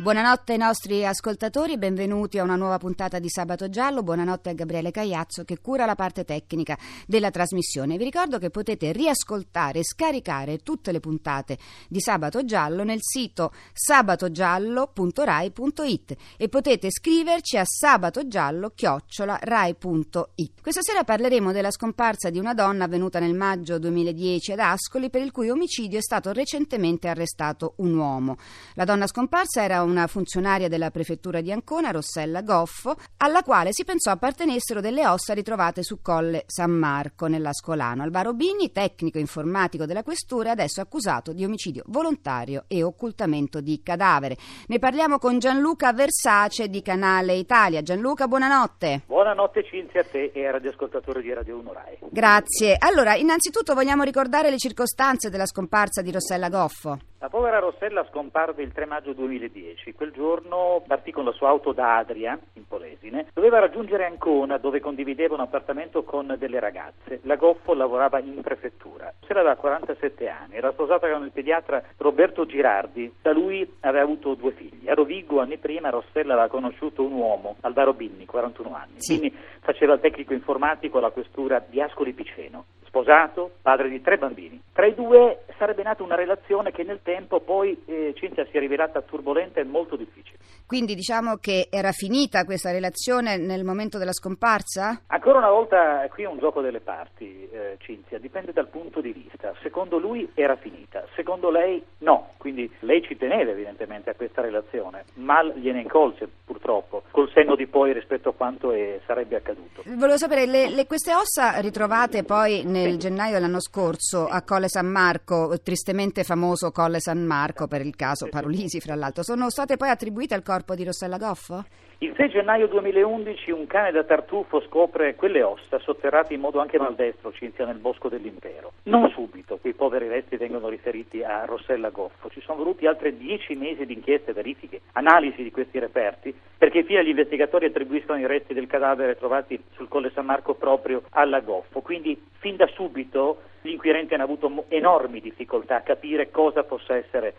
Buonanotte ai nostri ascoltatori, benvenuti a una nuova puntata di Sabato Giallo. Buonanotte a Gabriele Cagliazzo che cura la parte tecnica della trasmissione. Vi ricordo che potete riascoltare e scaricare tutte le puntate di Sabato Giallo nel sito sabatogiallo.rai.it e potete scriverci a sabatogiallo@rai.it. Questa sera parleremo della scomparsa di una donna avvenuta nel maggio 2010 ad Ascoli per il cui omicidio è stato recentemente arrestato un uomo. La donna scomparsa era una funzionaria della prefettura di Ancona, Rossella Goffo, alla quale si pensò appartenessero delle ossa ritrovate su Colle San Marco, nell'Ascolano. Alvaro Bini, tecnico informatico della questura, è adesso accusato di omicidio volontario e occultamento di cadavere. Ne parliamo con Gianluca Versace di Canale Italia. Gianluca, buonanotte. Buonanotte Cinzia a te e ai radioascoltatori di Radio 1 Rai. Grazie. Allora, innanzitutto vogliamo ricordare le circostanze della scomparsa di Rossella Goffo. La povera Rossella scomparve il 3 maggio 2010. Quel giorno partì con la sua auto da Adria, in Polesine. Doveva raggiungere Ancona, dove condivideva un appartamento con delle ragazze. La Goffo lavorava in prefettura. Rossella aveva 47 anni, era sposata con il pediatra Roberto Girardi. Da lui aveva avuto due figli. A Rovigo, anni prima, Rossella aveva conosciuto un uomo, Alvaro Binni, 41 anni. Sì. Binni faceva il tecnico informatico alla questura di Ascoli Piceno. Sposato, padre di tre bambini. Tra i due sarebbe nata una relazione che nel tempo poi eh, Cinzia si è rivelata turbolenta e molto difficile. Quindi diciamo che era finita questa relazione nel momento della scomparsa? Ancora una volta qui è un gioco delle parti, eh, Cinzia, dipende dal punto di vista. Secondo lui era finita, secondo lei no, quindi lei ci teneva evidentemente a questa relazione, mal gliene incolse purtroppo, col senno di poi rispetto a quanto è, sarebbe accaduto. Volevo sapere, le, le- queste ossa ritrovate poi nel gennaio dell'anno scorso a Colle San Marco, tristemente famoso Colle San Marco per il caso Parolisi, fra l'altro, sono state poi attribuite al corpo di Rossella Goffo? Il 6 gennaio 2011 un cane da tartufo scopre quelle ossa sotterrate in modo anche maldestro, Cinzia, nel bosco dell'impero. Non subito quei poveri resti vengono riferiti a Rossella Goffo. Ci sono voluti altri dieci mesi di inchieste, verifiche, analisi di questi reperti, perché fino agli investigatori attribuiscono i resti del cadavere trovati sul Colle San Marco proprio alla Goffo. Quindi fin da subito gli inquirenti hanno avuto enormi difficoltà a capire cosa possa essere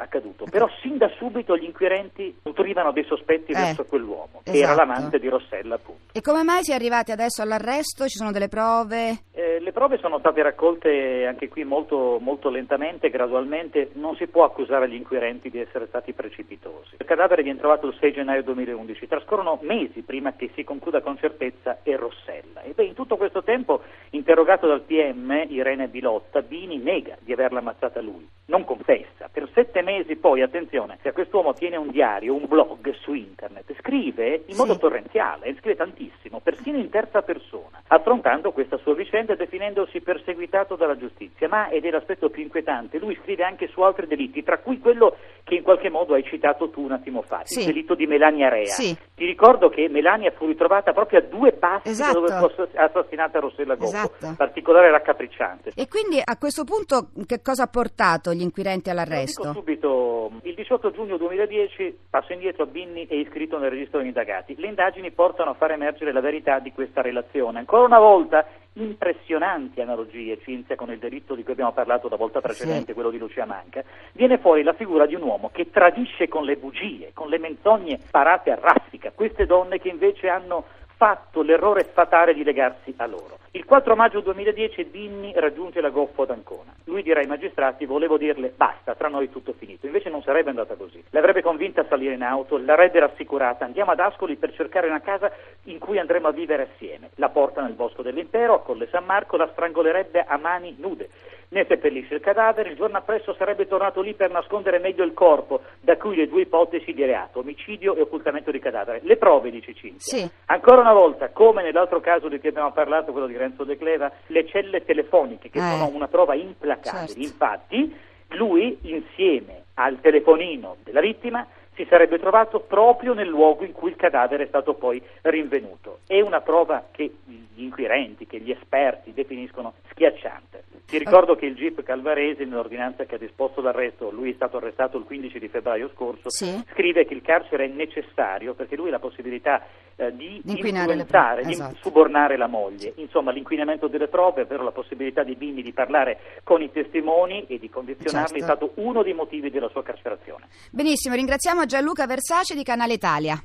accaduto. Però sin da subito gli inquirenti nutrivano dei sospetti Eh, verso quell'uomo, che era esatto. l'amante di Rossella, appunto. E come mai si è arrivati adesso all'arresto? Ci sono delle prove? Eh, le prove sono state raccolte anche qui molto, molto lentamente, gradualmente. Non si può accusare gli inquirenti di essere stati precipitosi. Il cadavere viene trovato il 6 gennaio 2011. Trascorrono mesi prima che si concluda con certezza è Rossella. E beh, in tutto questo tempo, interrogato dal PM Irene Bilotta, Bini nega di averla ammazzata lui. Non confessa. Per sette mesi poi, attenzione, se quest'uomo tiene un diario, un blog su internet, scrive in modo Sì. torrenziale, scrive tantissimo, persino in terza persona, affrontando questa sua vicenda e definendosi perseguitato dalla giustizia. Ma, ed è l'aspetto più inquietante, lui scrive anche su altri delitti, tra cui quello che in qualche modo hai citato tu un attimo fa, Sì. il delitto di Melania Rea. Sì. Ti ricordo che Melania fu ritrovata proprio a due passi Esatto. da dove fu assassinata Rossella Goffo, Esatto. particolare raccapricciante. E quindi a questo punto che cosa ha portato gli inquirenti Lo dico all'arresto? subito, il 18 giugno 2010, passo indietro, Binni è iscritto nel registro degli indagati. Le indagini portano a far emergere la verità di questa relazione. Ancora una volta, impressionanti analogie, Cinzia, con il delitto di cui abbiamo parlato la volta precedente, Sì. quello di Lucia Manca, viene fuori la figura di un uomo che tradisce con le bugie, con le menzogne parate a raffica, queste donne che invece hanno fatto l'errore fatale di legarsi a loro. Il 4 maggio 2010 Binni raggiunge la Goffo ad Ancona. Lui dirà ai magistrati volevo dirle basta, tra noi tutto finito. Invece non sarebbe andata così. L'avrebbe convinta a salire in auto, l'avrebbe rassicurata andiamo ad Ascoli per cercare una casa in cui andremo a vivere assieme. La porta nel bosco dell'impero, a Colle San Marco, la strangolerebbe a mani nude. Ne seppellisce il cadavere, il giorno appresso sarebbe tornato lì per nascondere meglio il corpo, da cui le due ipotesi di reato, omicidio e occultamento di cadavere. Le prove, dice Cinzia. Sì. Ancora una volta, come nell'altro caso di cui abbiamo parlato, quello di Renzo De Cleva, le celle telefoniche che Eh. sono una prova implacabile. Certo. Infatti, lui, insieme al telefonino della vittima, si sarebbe trovato proprio nel luogo in cui il cadavere è stato poi rinvenuto. È una prova che gli inquirenti, che gli esperti definiscono schiacciante. Ti ricordo che il GIP Calvaresi, nell'ordinanza che ha disposto l'arresto, lui è stato arrestato il 15 di febbraio scorso, Sì. scrive che il carcere è necessario perché lui ha la possibilità eh, di Di influenzare, prove, di esatto. subornare la moglie. Insomma, l'inquinamento delle prove, ovvero la possibilità di Bindi di parlare con i testimoni e di condizionarli, Certo. è stato uno dei motivi della sua carcerazione. Benissimo, ringraziamo Gianluca Versace di Canale Italia.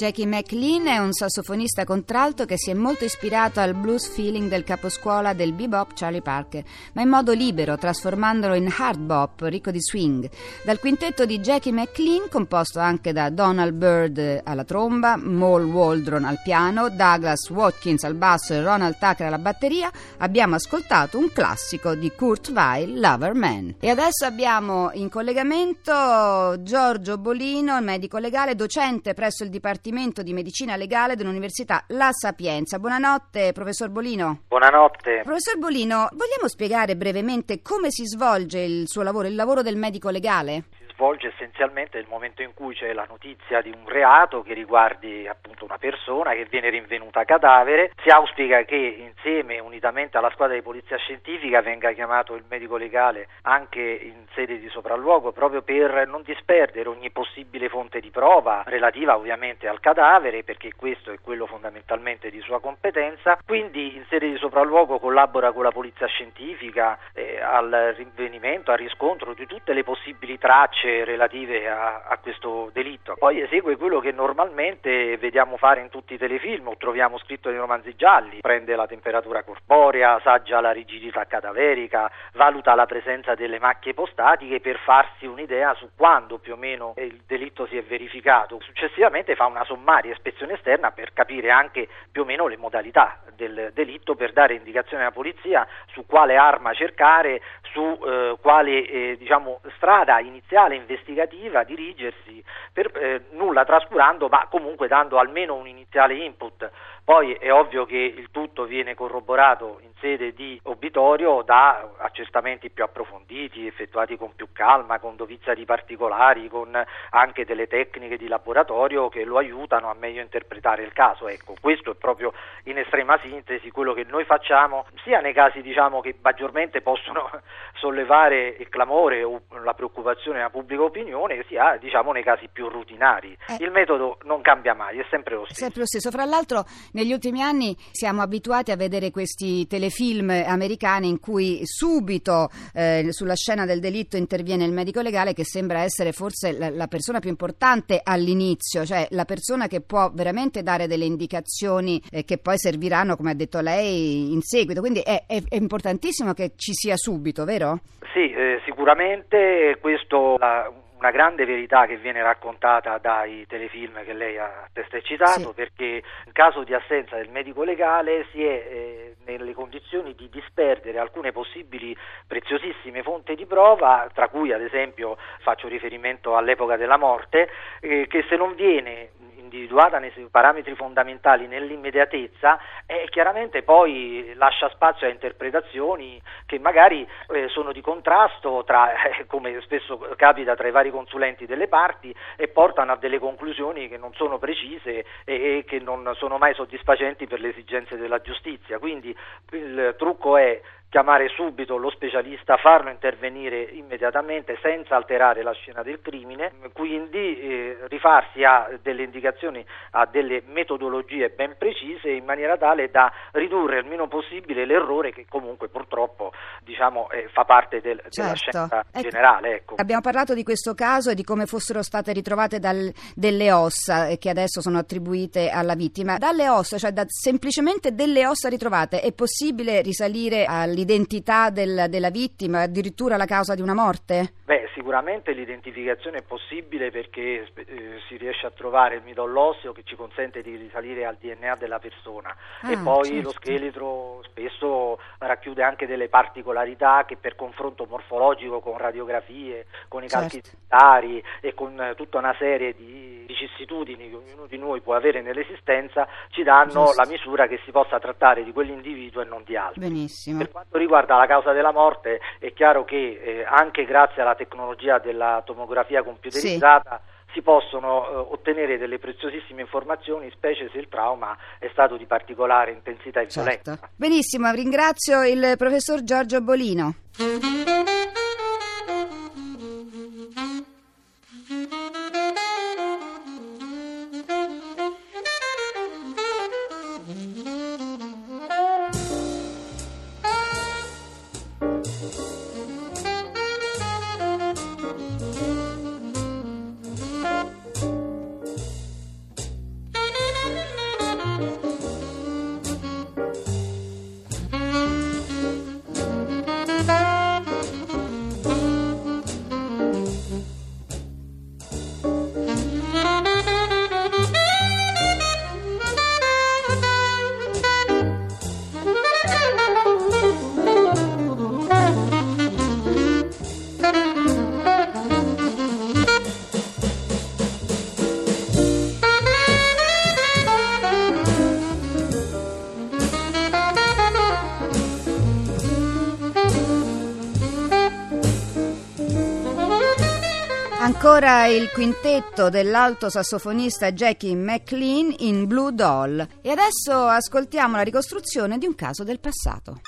Jackie McLean è un sassofonista contralto che si è molto ispirato al blues feeling del caposcuola del bebop Charlie Parker, ma in modo libero, trasformandolo in hard bop ricco di swing. Dal quintetto di Jackie McLean, composto anche da Donald Byrd alla tromba, Maul Waldron al piano, Douglas Watkins al basso e Ronald Tucker alla batteria, abbiamo ascoltato un classico di Kurt Weill, Lover Man. E adesso abbiamo in collegamento Giorgio Bolino, medico legale, docente presso il Dipartimento di Medicina Legale dell'Università La Sapienza. Buonanotte, professor Bolino. Buonanotte. Professor Bolino, vogliamo spiegare brevemente come si svolge il suo lavoro, il lavoro del medico legale? Svolge essenzialmente nel momento in cui c'è la notizia di un reato che riguardi appunto una persona che viene rinvenuta cadavere. Si auspica che insieme, unitamente alla squadra di polizia scientifica, venga chiamato il medico legale anche in sede di sopralluogo proprio per non disperdere ogni possibile fonte di prova relativa ovviamente al cadavere perché questo è quello fondamentalmente di sua competenza. Quindi in sede di sopralluogo collabora con la polizia scientifica eh, al rinvenimento, al riscontro di tutte le possibili tracce relative a, a questo delitto. Poi esegue quello che normalmente vediamo fare in tutti i telefilm o troviamo scritto nei romanzi gialli, prende la temperatura corporea, assaggia la rigidità cadaverica, valuta la presenza delle macchie postatiche per farsi un'idea su quando più o meno il delitto si è verificato. Successivamente fa una sommaria ispezione esterna per capire anche più o meno le modalità del delitto per dare indicazione alla polizia su quale arma cercare, su eh, quale eh, diciamo, strada iniziale investigativa dirigersi, per, eh, nulla trascurando ma comunque dando almeno un iniziale input. Poi è ovvio che il tutto viene corroborato in sede di obitorio da accertamenti più approfonditi, effettuati con più calma, con dovizia di particolari, con anche delle tecniche di laboratorio che lo aiutano a meglio interpretare il caso. Ecco, questo è proprio in estrema sintesi quello che noi facciamo, sia nei casi diciamo, che maggiormente possono sollevare il clamore o la preoccupazione della pubblica opinione, sia diciamo, nei casi più rutinari. Eh. Il metodo non cambia mai, è sempre lo stesso. Sempre lo stesso. Fra l'altro, negli ultimi anni siamo abituati a vedere questi telefilm americani in cui subito eh, sulla scena del delitto interviene il medico legale, che sembra essere forse la, la persona più importante all'inizio, cioè la persona che può veramente dare delle indicazioni eh, che poi serviranno, come ha detto lei, in seguito. Quindi è, è- è importantissimo che ci sia subito, vero? Sì, eh, sicuramente questo la- una grande verità che viene raccontata dai telefilm che lei ha testé citato, Sì. perché in caso di assenza del medico legale si è eh, nelle condizioni di disperdere alcune possibili preziosissime fonti di prova, tra cui ad esempio faccio riferimento all'epoca della morte, eh, che se non viene individuata nei suoi parametri fondamentali nell'immediatezza e chiaramente poi lascia spazio a interpretazioni che magari eh, sono di contrasto tra, eh, come spesso capita tra i vari consulenti delle parti e portano a delle conclusioni che non sono precise e, e che non sono mai soddisfacenti per le esigenze della giustizia. Quindi il trucco è chiamare subito lo specialista, farlo intervenire immediatamente senza alterare la scena del crimine, quindi eh, rifarsi a delle indicazioni, a delle metodologie ben precise in maniera tale da ridurre il meno possibile l'errore che comunque purtroppo diciamo, eh, fa parte del, certo. della scienza ecco, generale. Ecco. Abbiamo parlato di questo caso e di come fossero state ritrovate dal, delle ossa eh, che adesso sono attribuite alla vittima. Dalle ossa, cioè da, semplicemente delle ossa ritrovate, è possibile risalire all'identità l'identità del, della vittima, addirittura la causa di una morte? Beh, sicuramente l'identificazione è possibile perché eh, si riesce a trovare il midollo osseo che ci consente di risalire al DNA della persona ah, e poi certo. lo scheletro spesso racchiude anche delle particolarità che per confronto morfologico con radiografie, con i certo. calchi dentari e con tutta una serie di vicissitudini che ognuno di noi può avere nell'esistenza ci danno Giusto. la misura che si possa trattare di quell'individuo e non di altri. Benissimo. Per quanto riguarda la causa della morte è chiaro che eh, anche grazie alla tecnologia della tomografia computerizzata sì si possono eh, ottenere delle preziosissime informazioni, specie se il trauma è stato di particolare intensità e certo. violenza. Benissimo, ringrazio il professor Giorgio Bolino. Ancora il quintetto dell'alto sassofonista Jackie McLean in Blue Doll. E adesso ascoltiamo la ricostruzione di un caso del passato.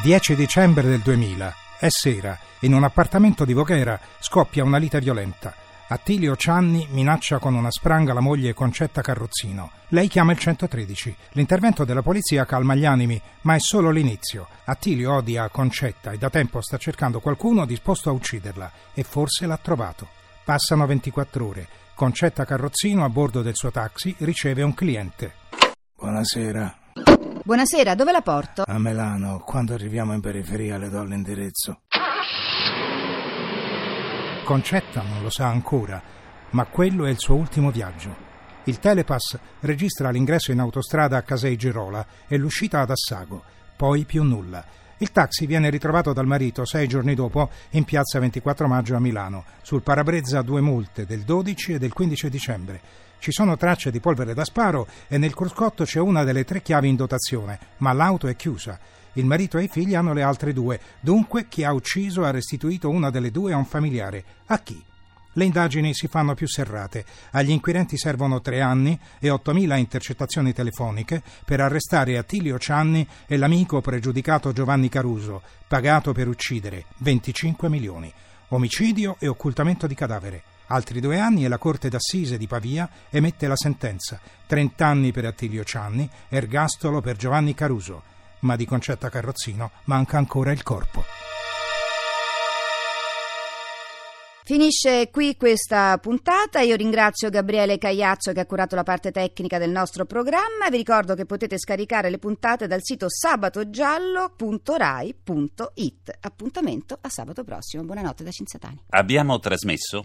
10 dicembre del 2000. È sera. In un appartamento di Voghera scoppia una lite violenta. Attilio Cianni minaccia con una spranga la moglie Concetta Carrozzino. Lei chiama il 113. L'intervento della polizia calma gli animi, ma è solo l'inizio. Attilio odia Concetta e da tempo sta cercando qualcuno disposto a ucciderla e forse l'ha trovato. Passano 24 ore. Concetta Carrozzino a bordo del suo taxi riceve un cliente. Buonasera. Buonasera, dove la porto? A Milano, quando arriviamo in periferia le do l'indirizzo. Concetta non lo sa ancora, ma quello è il suo ultimo viaggio. Il Telepass registra l'ingresso in autostrada a Casei Girola e l'uscita ad Assago, poi più nulla. Il taxi viene ritrovato dal marito sei giorni dopo in piazza 24 maggio a Milano. Sul parabrezza due multe del 12 e del 15 dicembre. Ci sono tracce di polvere da sparo e nel cruscotto c'è una delle tre chiavi in dotazione, ma l'auto è chiusa. Il marito e i figli hanno le altre due, dunque chi ha ucciso ha restituito una delle due a un familiare. A chi? Le indagini si fanno più serrate. Agli inquirenti servono tre anni e 8.000 intercettazioni telefoniche per arrestare Attilio Cianni e l'amico pregiudicato Giovanni Caruso, pagato per uccidere 25 milioni. Omicidio e occultamento di cadavere. Altri due anni e la Corte d'Assise di Pavia emette la sentenza. 30 anni per Attilio Cianni, ergastolo per Giovanni Caruso ma di Concetta Carrozzino manca ancora il corpo. Finisce qui questa puntata, io ringrazio Gabriele Cagliaccio che ha curato la parte tecnica del nostro programma, vi ricordo che potete scaricare le puntate dal sito sabatogiallo.rai.it. Appuntamento a sabato prossimo, buonanotte da Cinzatani. Abbiamo trasmesso...